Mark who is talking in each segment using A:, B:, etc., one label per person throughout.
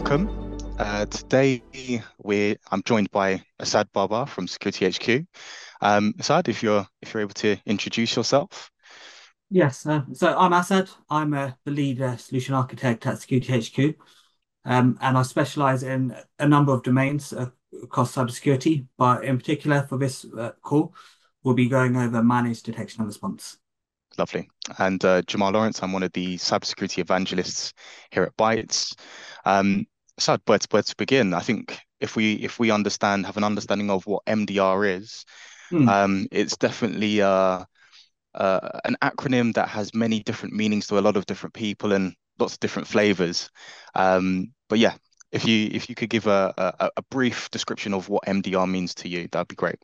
A: welcome. Uh, today we I'm joined by Asad Bahar from SecurityHQ. Um, Asad, if you're if you're able to introduce yourself.
B: Yes, uh, so I'm Asad. I'm uh, the lead uh, solution architect at SecurityHQ, um, and I specialize in a number of domains uh, across cybersecurity. But in particular, for this uh, call, we'll be going over managed detection and response.
A: Lovely. And uh, Jamal Lawrence, I'm one of the cybersecurity evangelists here at Bytes. Um, so where to, where to begin? I think if we if we understand have an understanding of what MDR is, mm. um, it's definitely uh, uh, an acronym that has many different meanings to a lot of different people and lots of different flavors. Um, but yeah, if you if you could give a, a, a brief description of what MDR means to you, that'd be great.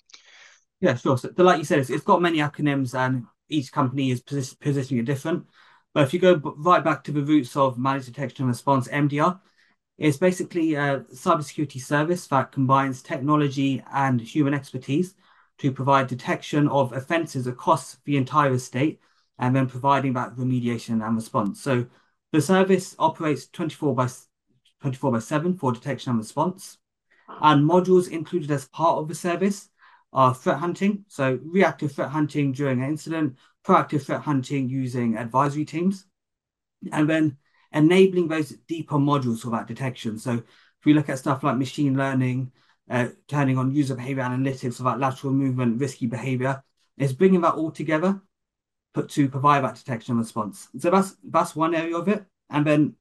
B: Yeah, sure. So, like you said, it's, it's got many acronyms and each company is positioning it different. But if you go right back to the roots of managed detection and response, MDR, it's basically a cybersecurity service that combines technology and human expertise to provide detection of offences across the entire estate and then providing that remediation and response. So the service operates 24 by 24 by 7 for detection and response. And modules included as part of the service are threat hunting, so reactive threat hunting during an incident, proactive threat hunting using advisory teams, and then enabling those deeper modules for that detection. So if we look at stuff like machine learning, uh, turning on user behavior analytics about lateral movement, risky behavior, it's bringing that all together put to provide that detection response. So that's that's one area of it. And then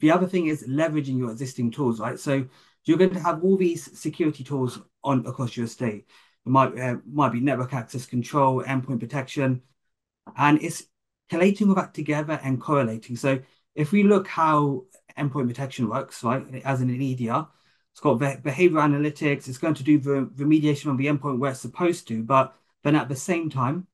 B: the other thing is leveraging your existing tools, right? So you're going to have all these security tools on across your estate. It might uh, might be network access control, endpoint protection, and it's collating all that together and correlating. So if we look how endpoint protection works, right, as in an EDR, it's got behavior analytics. It's going to do the remediation on the endpoint where it's supposed to, but then at the same time,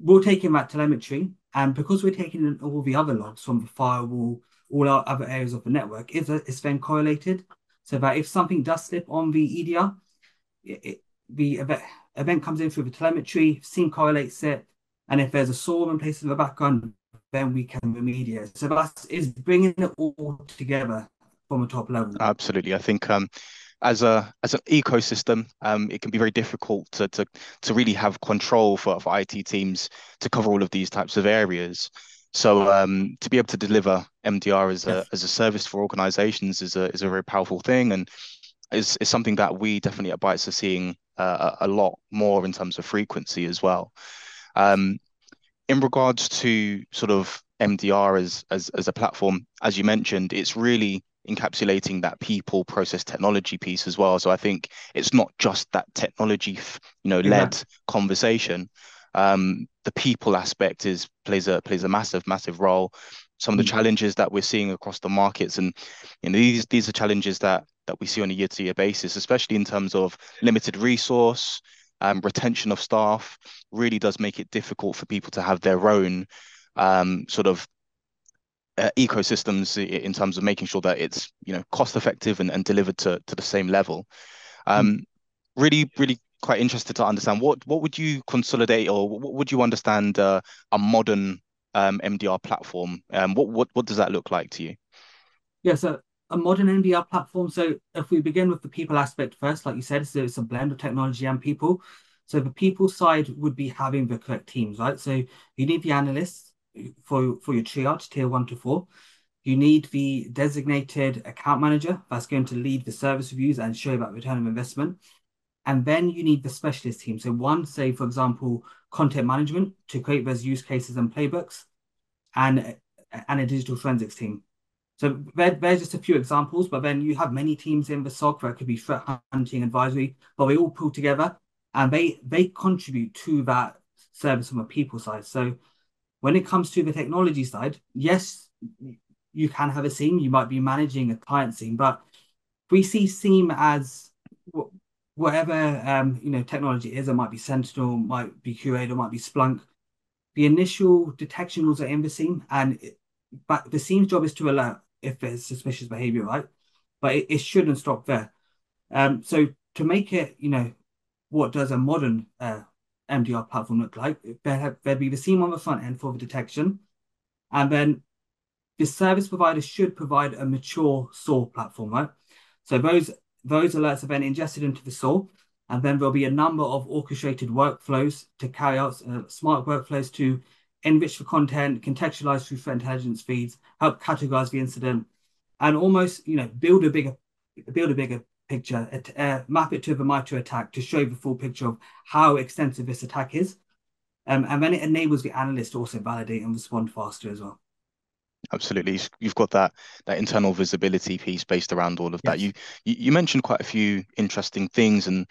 B: we're taking that telemetry, and because we're taking in all the other logs from the firewall, all our other areas of the network, it's then correlated so that if something does slip on the EDR, it, it, the event, event comes in through the telemetry, SIEM correlates it, and if there's a SOAR in place in the background, then we can remediate. So that is bringing it all together from a top level.
A: Absolutely, I think um, as a as an ecosystem, um, it can be very difficult to to to really have control for, for IT teams to cover all of these types of areas. So um, to be able to deliver MDR as a as a service for organizations is a is a very powerful thing and is is something that we definitely at Bytes are seeing uh, a lot more in terms of frequency as well. Um, in regards to sort of MDR as as as a platform, as you mentioned, it's really encapsulating that people process technology piece as well. So I think it's not just that technology, you know, led yeah. conversation. Um, the people aspect is plays a plays a massive massive role some of the mm. challenges that we're seeing across the markets and you know these these are challenges that that we see on a year to year basis especially in terms of limited resource um, retention of staff really does make it difficult for people to have their own um, sort of uh, ecosystems in terms of making sure that it's you know cost effective and, and delivered to, to the same level um, mm. really really quite interested to understand what what would you consolidate or what would you understand uh, a modern um, MDR platform? Um, what what what does that look like to you?
B: Yeah, so a modern MDR platform. So if we begin with the people aspect first, like you said, so it's a blend of technology and people. So the people side would be having the correct teams, right? So you need the analysts for for your triage, tier one to four. You need the designated account manager that's going to lead the service reviews and show that return of investment. And then you need the specialist team. So one, say, for example, content management to create those use cases and playbooks, and, and a digital forensics team. So there, there's just a few examples, but then you have many teams in the SOC where it could be threat hunting, advisory, but they all pull together and they they contribute to that service from a people side. So when it comes to the technology side, yes, you can have a SIEM, you might be managing a client SIEM, but we see SIEM as whatever um, you know technology is, it might be Sentinel, might be QRadar, might be Splunk. The initial detection rules are in the SIEM, and it, but the SIEM's job is to alert if there's suspicious behavior, right? But it, it shouldn't stop there. Um, so to make it, you know, what does a modern uh, MDR platform look like? There there'd be the SIEM on the front end for the detection, and then the service provider should provide a mature SOAR platform, right? So those those alerts are then ingested into the SOAR, and then there'll be a number of orchestrated workflows to carry out uh, smart workflows to enrich the content, contextualize through threat intelligence feeds, help categorize the incident, and almost you know build a bigger build a bigger picture, uh, map it to the MITRE ATT&CK to show the full picture of how extensive this attack is. Um, and then it enables the analyst to also validate and respond faster as well.
A: Absolutely, you've got that that internal visibility piece based around all of yes. that. You, you, mentioned quite a few interesting things, and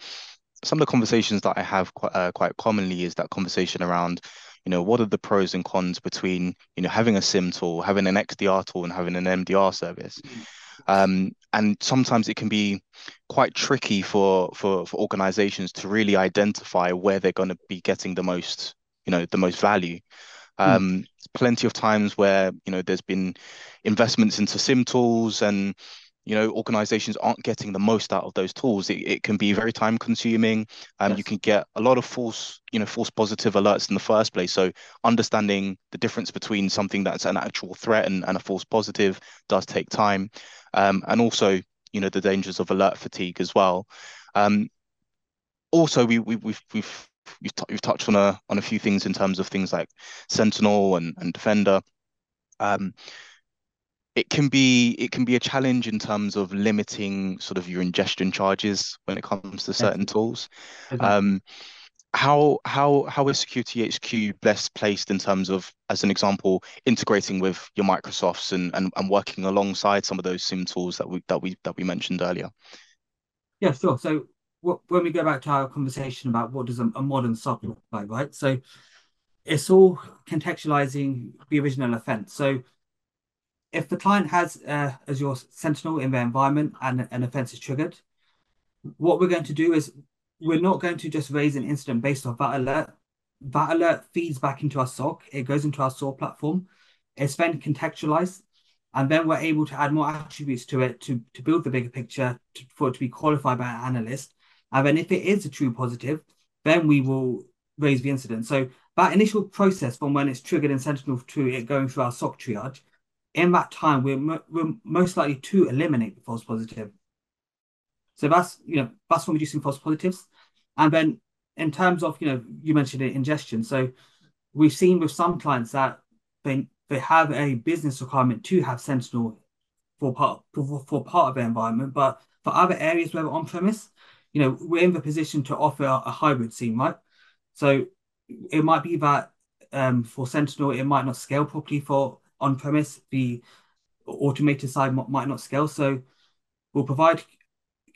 A: some of the conversations that I have quite uh, quite commonly is that conversation around, you know, what are the pros and cons between you know having a SIEM tool, having an XDR tool, and having an MDR service. Mm-hmm. Um, and sometimes it can be quite tricky for for for organizations to really identify where they're going to be getting the most you know the most value. Um, mm. plenty of times where you know there's been investments into SIEM tools and you know organizations aren't getting the most out of those tools. It, it can be very time consuming. Um, yes. you can get a lot of false you know false positive alerts in the first place. So understanding the difference between something that's an actual threat and, and a false positive does take time. Um, and also you know the dangers of alert fatigue as well. Um, also we, we we've we've you've, you've touched on a on a few things in terms of things like Sentinel and, and Defender. Um, it can be it can be a challenge in terms of limiting sort of your ingestion charges when it comes to certain tools. Um, how how how is SecurityHQ best placed in terms of, as an example, integrating with your Microsofts and and, and working alongside some of those SIEM tools that we that we that we mentioned earlier?
B: Yeah, sure. So when we go back to our conversation about what does a, a modern SOC look like, right? So it's all contextualizing the original offense. So if the client has uh, Azure Sentinel in their environment and an offense is triggered, what we're going to do is we're not going to just raise an incident based off that alert. That alert feeds back into our SOC. It goes into our SOAR platform. It's then contextualized and then we're able to add more attributes to it to, to build the bigger picture to, for it to be qualified by an analyst and then if it is a true positive, then we will raise the incident. So that initial process from when it's triggered in Sentinel to it going through our SOC triage, in that time, we're, mo- we're most likely to eliminate the false positive. So that's, you know, that's from reducing false positives. And then in terms of, you know, you mentioned it, ingestion. So we've seen with some clients that they, they have a business requirement to have Sentinel for part, for, for part of their environment, but for other areas where we're on premise, you know, we're in the position to offer a hybrid SIEM, right? So it might be that um, for Sentinel, it might not scale properly for on-premise. The automated side might not scale. So we'll provide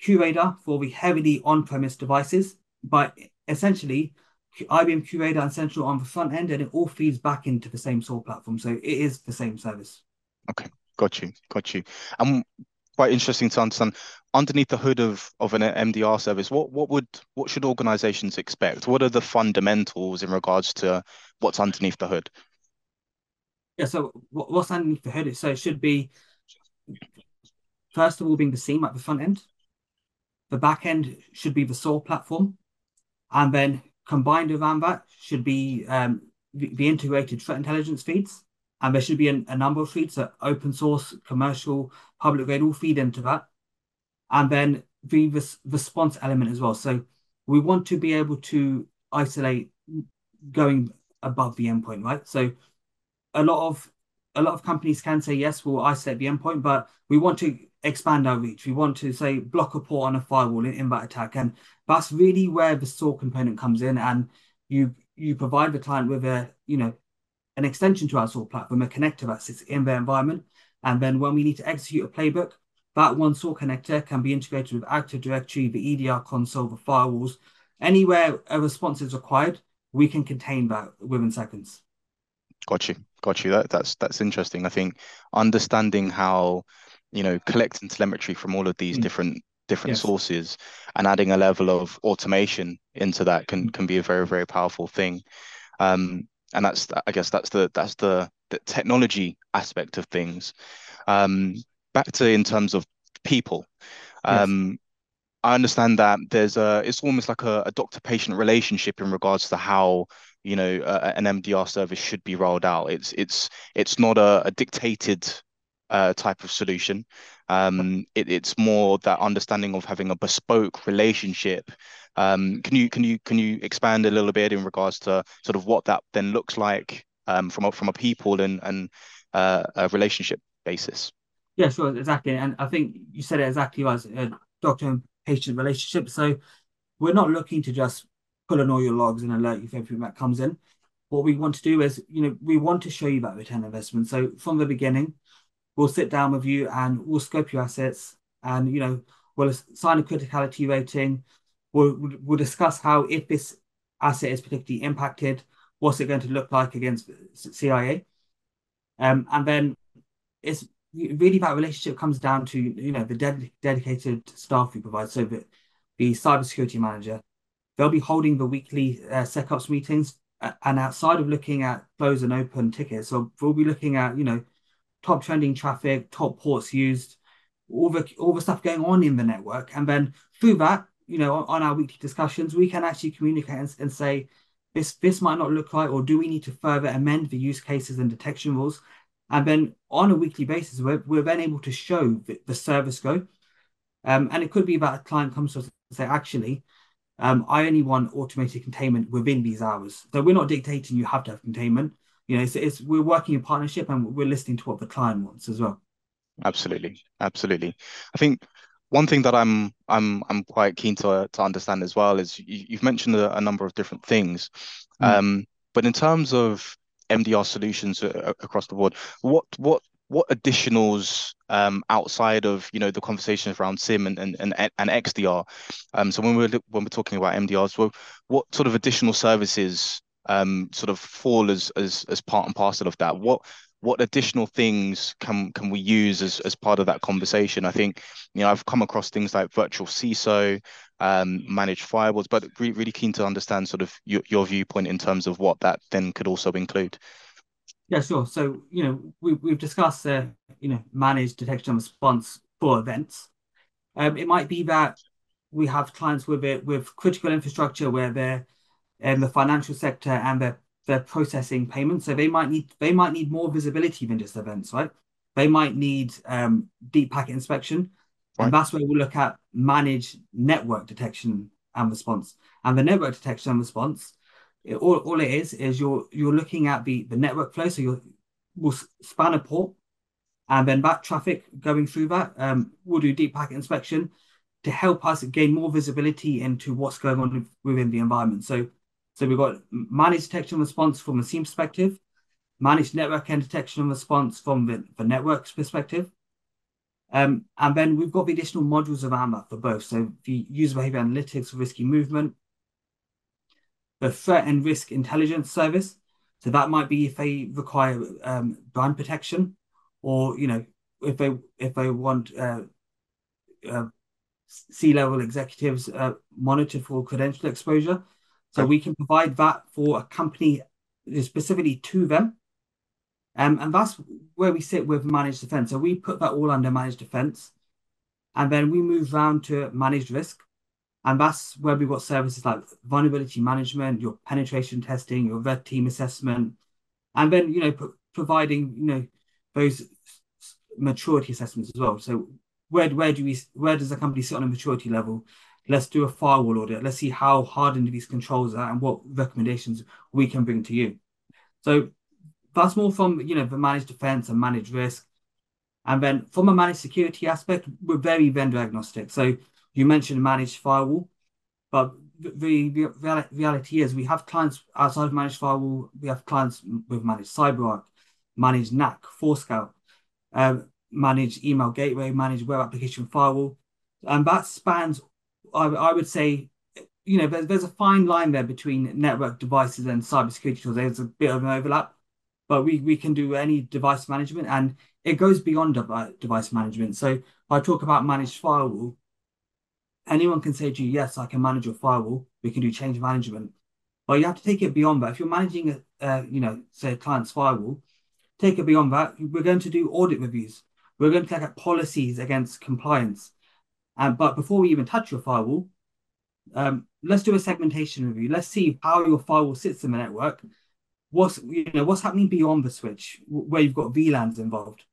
B: QRadar for the heavily on-premise devices, but essentially IBM QRadar and Sentinel on the front end, and it all feeds back into the same SOAR platform. So it is the same service.
A: Okay, got you, got you. And quite interesting to understand underneath the hood of of an MDR service. What what would what should organizations expect? What are the fundamentals in regards to what's underneath the hood?
B: Yeah, so what's underneath the hood? So it should be first of all being the SIEM at the front end. The back end should be the SOAR platform, and then combined around that should be um, the, the integrated threat intelligence feeds and there should be a, a number of feeds that open source, commercial, public grade all feed into that. And then the res- response element as well. So we want to be able to isolate going above the endpoint, right? So a lot of a lot of companies can say yes, we'll isolate the endpoint, but we want to expand our reach. We want to say block a port on a firewall in, in that attack, and that's really where the SOAR component comes in. And you you provide the client with a you know an extension to our SOAR platform, a connector that sits in their environment. And then when we need to execute a playbook, that one SOAR connector can be integrated with Active Directory, the EDR console, the firewalls. Anywhere a response is required, we can contain that within seconds.
A: Got you. Got you. That, that's that's interesting. I think understanding how, you know, collecting telemetry from all of these mm. different different yes. sources and adding a level of automation into that can can be a very very powerful thing. Um, and that's I guess that's the that's the, the technology aspect of things. Um, back to in terms of people, um, I understand that there's a, it's almost like a, a doctor-patient relationship in regards to how, you know, uh, an MDR service should be rolled out. It's it's it's not a, a dictated uh, type of solution. Um, it, it's more that understanding of having a bespoke relationship. Um, can you expand a little bit in regards to sort of what that then looks like um, from a people and uh, a relationship basis?
B: Yeah, sure, exactly. And I think you said it exactly right, a doctor and patient relationship. So we're not looking to just pull in all your logs and alert you for everything that comes in. What we want to do is, you know, we want to show you that return investment. So from the beginning, we'll sit down with you and we'll scope your assets and, you know, we'll assign a criticality rating. We'll, we'll discuss how if this asset is particularly impacted, what's it going to look like against CIA? Um, and then it's really that relationship comes down to you know the ded dedicated staff we provide. So the, the cybersecurity manager, they'll be holding the weekly uh, SecOps meetings, uh, and outside of looking at close and open tickets, so we'll be looking at you know top trending traffic, top ports used, all the all the stuff going on in the network, and then through that, you know, on, our weekly discussions, we can actually communicate and, and say. This, this might not look right, or do we need to further amend the use cases and detection rules and then on a weekly basis, we're, we're then able to show the, the service go. Um, and it could be that a client comes to us and say, actually, um, I only want automated containment within these hours. So we're not dictating you have to have containment. You know, it's, it's we're working in partnership and we're listening to what the client wants as well.
A: Absolutely, absolutely. I think one thing that I'm I'm I'm quite keen to to understand as well is you, have mentioned a, a, number of different things, mm. um, but in terms of MDR solutions across the board. What what what additionals um, outside of you know the conversations around SIEM and and and, and XDR? Um, so when we're when we're talking about MDRs, well, what sort of additional services um, sort of fall as as as part and parcel of that? What what additional things can can we use as, as part of that conversation? I think you know I've come across things like virtual CISO, um, managed firewalls, but re- really keen to understand sort of your, your viewpoint in terms of what that then could also include.
B: Yeah, sure. So you know we we've discussed uh, you know managed detection and response for events. Um, it might be that we have clients with it with critical infrastructure where they're in the financial sector and they're they're processing payments. So they might need they might need more visibility than just events, right? They might need um, deep packet inspection, right. and that's where we look at managed network detection and response. And the network detection and response, it, all, all it is is you're you're looking at the the network flow. So you will span a port, and then that traffic going through that. Um, we'll do deep packet inspection to help us gain more visibility into what's going on within the environment. So so we've got managed detection response from a SIEM perspective, managed network end detection and response from the, the network's perspective. Um, and then we've got the additional modules of that for both. So the user behavior analytics, for risky movement, the threat and risk intelligence service. So that might be if they require um, brand protection, or you know if they if they want uh, uh, C-level executives uh, monitored for credential exposure. So we can provide that for a company specifically to them. Um, and that's where we sit with managed defense. So we put that all under managed defense. And then we move around to managed risk. And that's where we've got services like vulnerability management, your penetration testing, your red team assessment, and then, you know, pro- providing, you know, those maturity assessments as well. So where, where do we, where does the company sit on a maturity level? Let's do a firewall audit. Let's see how hardened these controls are and what recommendations we can bring to you. So that's more from you know the managed defense and managed risk. And then from a managed security aspect, we're very vendor agnostic. So you mentioned managed firewall, but the, the reality is we have clients outside of managed firewall. We have clients with managed CyberArk, managed NAC, Forescout, uh, managed email gateway, managed web application firewall, and that spans I, I would say, you know, there's, there's a fine line there between network devices and cybersecurity tools. There's a bit of an overlap, but we, we can do any device management and it goes beyond device management. So if I talk about managed firewall. Anyone can say to you, yes, I can manage your firewall. We can do change management. But you have to take it beyond that. If you're managing, a, uh, you know, say a client's firewall, take it beyond that. We're going to do audit reviews. We're going to look at policies against compliance. And but before we even touch your firewall, um, let's do a segmentation review. Let's see how your firewall sits in the network. What's you know what's happening beyond the switch, where you've got VLANs involved,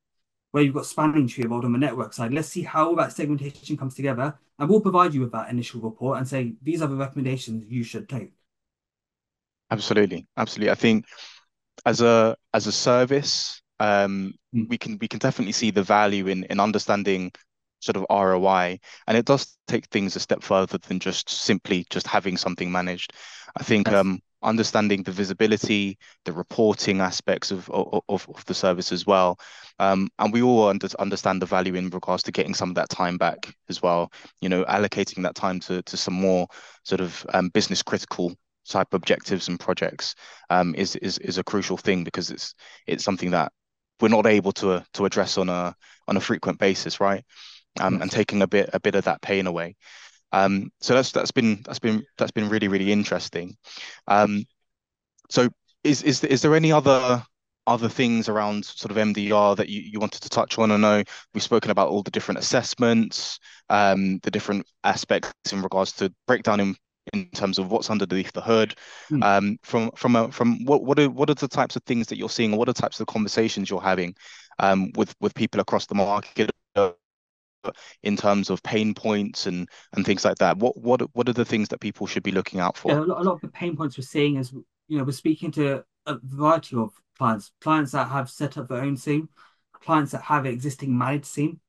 B: where you've got spanning tree involved on the network side. Let's see how that segmentation comes together, and we'll provide you with that initial report and say these are the recommendations you should take.
A: Absolutely, absolutely. I think as a as a service, um, mm. we can we can definitely see the value in in understanding sort of ROI, and it does take things a step further than just simply just having something managed. I think yes. um, understanding the visibility, the reporting aspects of of, of the service as well, um, and we all under, understand the value in regards to getting some of that time back as well. You know, allocating that time to to some more sort of um, business critical type objectives and projects um, is is is a crucial thing because it's it's something that we're not able to to address on a on a frequent basis, right? Um, and taking a bit a bit of that pain away. Um, so that's that's been that's been that's been really really interesting. Um, so is is is there any other other things around sort of MDR that you, you wanted to touch on? I know we've spoken about all the different assessments, um, the different aspects in regards to breakdown in in terms of what's underneath the hood. Mm. Um, from from a, from what what are what are the types of things that you're seeing, or what are the types of conversations you're having um, with with people across the market in terms of pain points and and things like that? What what what are the things that people should be looking out for?
B: Yeah, a lot, a lot of the pain points we're seeing is you know we're speaking to a variety of clients, clients that have set up their own SIEM, clients that have existing managed SIEM.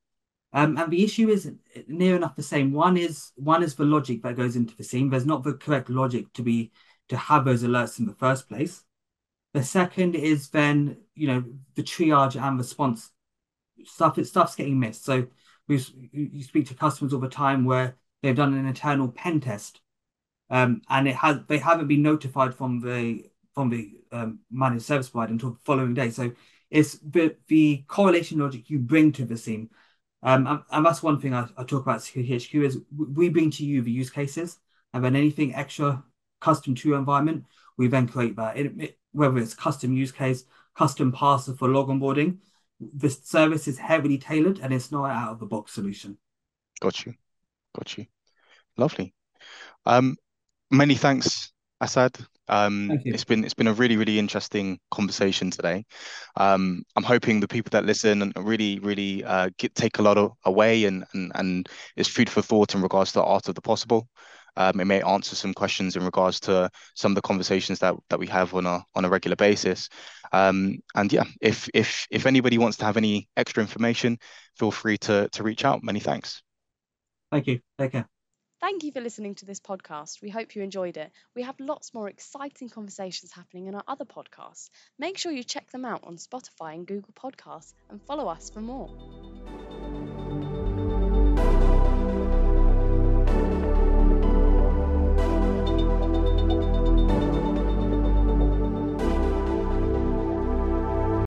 B: Um, and the issue is near enough the same. One is one is the logic that goes into the SIEM. There's not the correct logic to be to have those alerts in the first place. The second is then you know the triage and response stuff. It stuff's getting missed. So we you speak to customers all the time where they've done an internal pen test, um, and it has they haven't been notified from the from the um, managed service provider until the following day. So it's the the correlation logic you bring to the SIEM. um, and, and that's one thing I, I talk about HQ is we bring to you the use cases, and then anything extra custom to your environment, we then create that. It, it, whether it's custom use case, custom parser for log onboarding, the service is heavily tailored and it's not out of the box solution.
A: Got you, got you. Lovely. Um, many thanks, Asad. Um, it's been it's been a really really interesting conversation today. Um, I'm hoping the people that listen and really really uh, get take a lot of, away and and and it's food for thought in regards to the art of the possible. Um, it may answer some questions in regards to some of the conversations that that we have on a on a regular basis. Um, and yeah, if if if anybody wants to have any extra information, feel free to to reach out. Many thanks.
B: Thank you. Take care.
C: Thank you for listening to this podcast. We hope you enjoyed it. We have lots more exciting conversations happening in our other podcasts. Make sure you check them out on Spotify and Google Podcasts and follow us for more.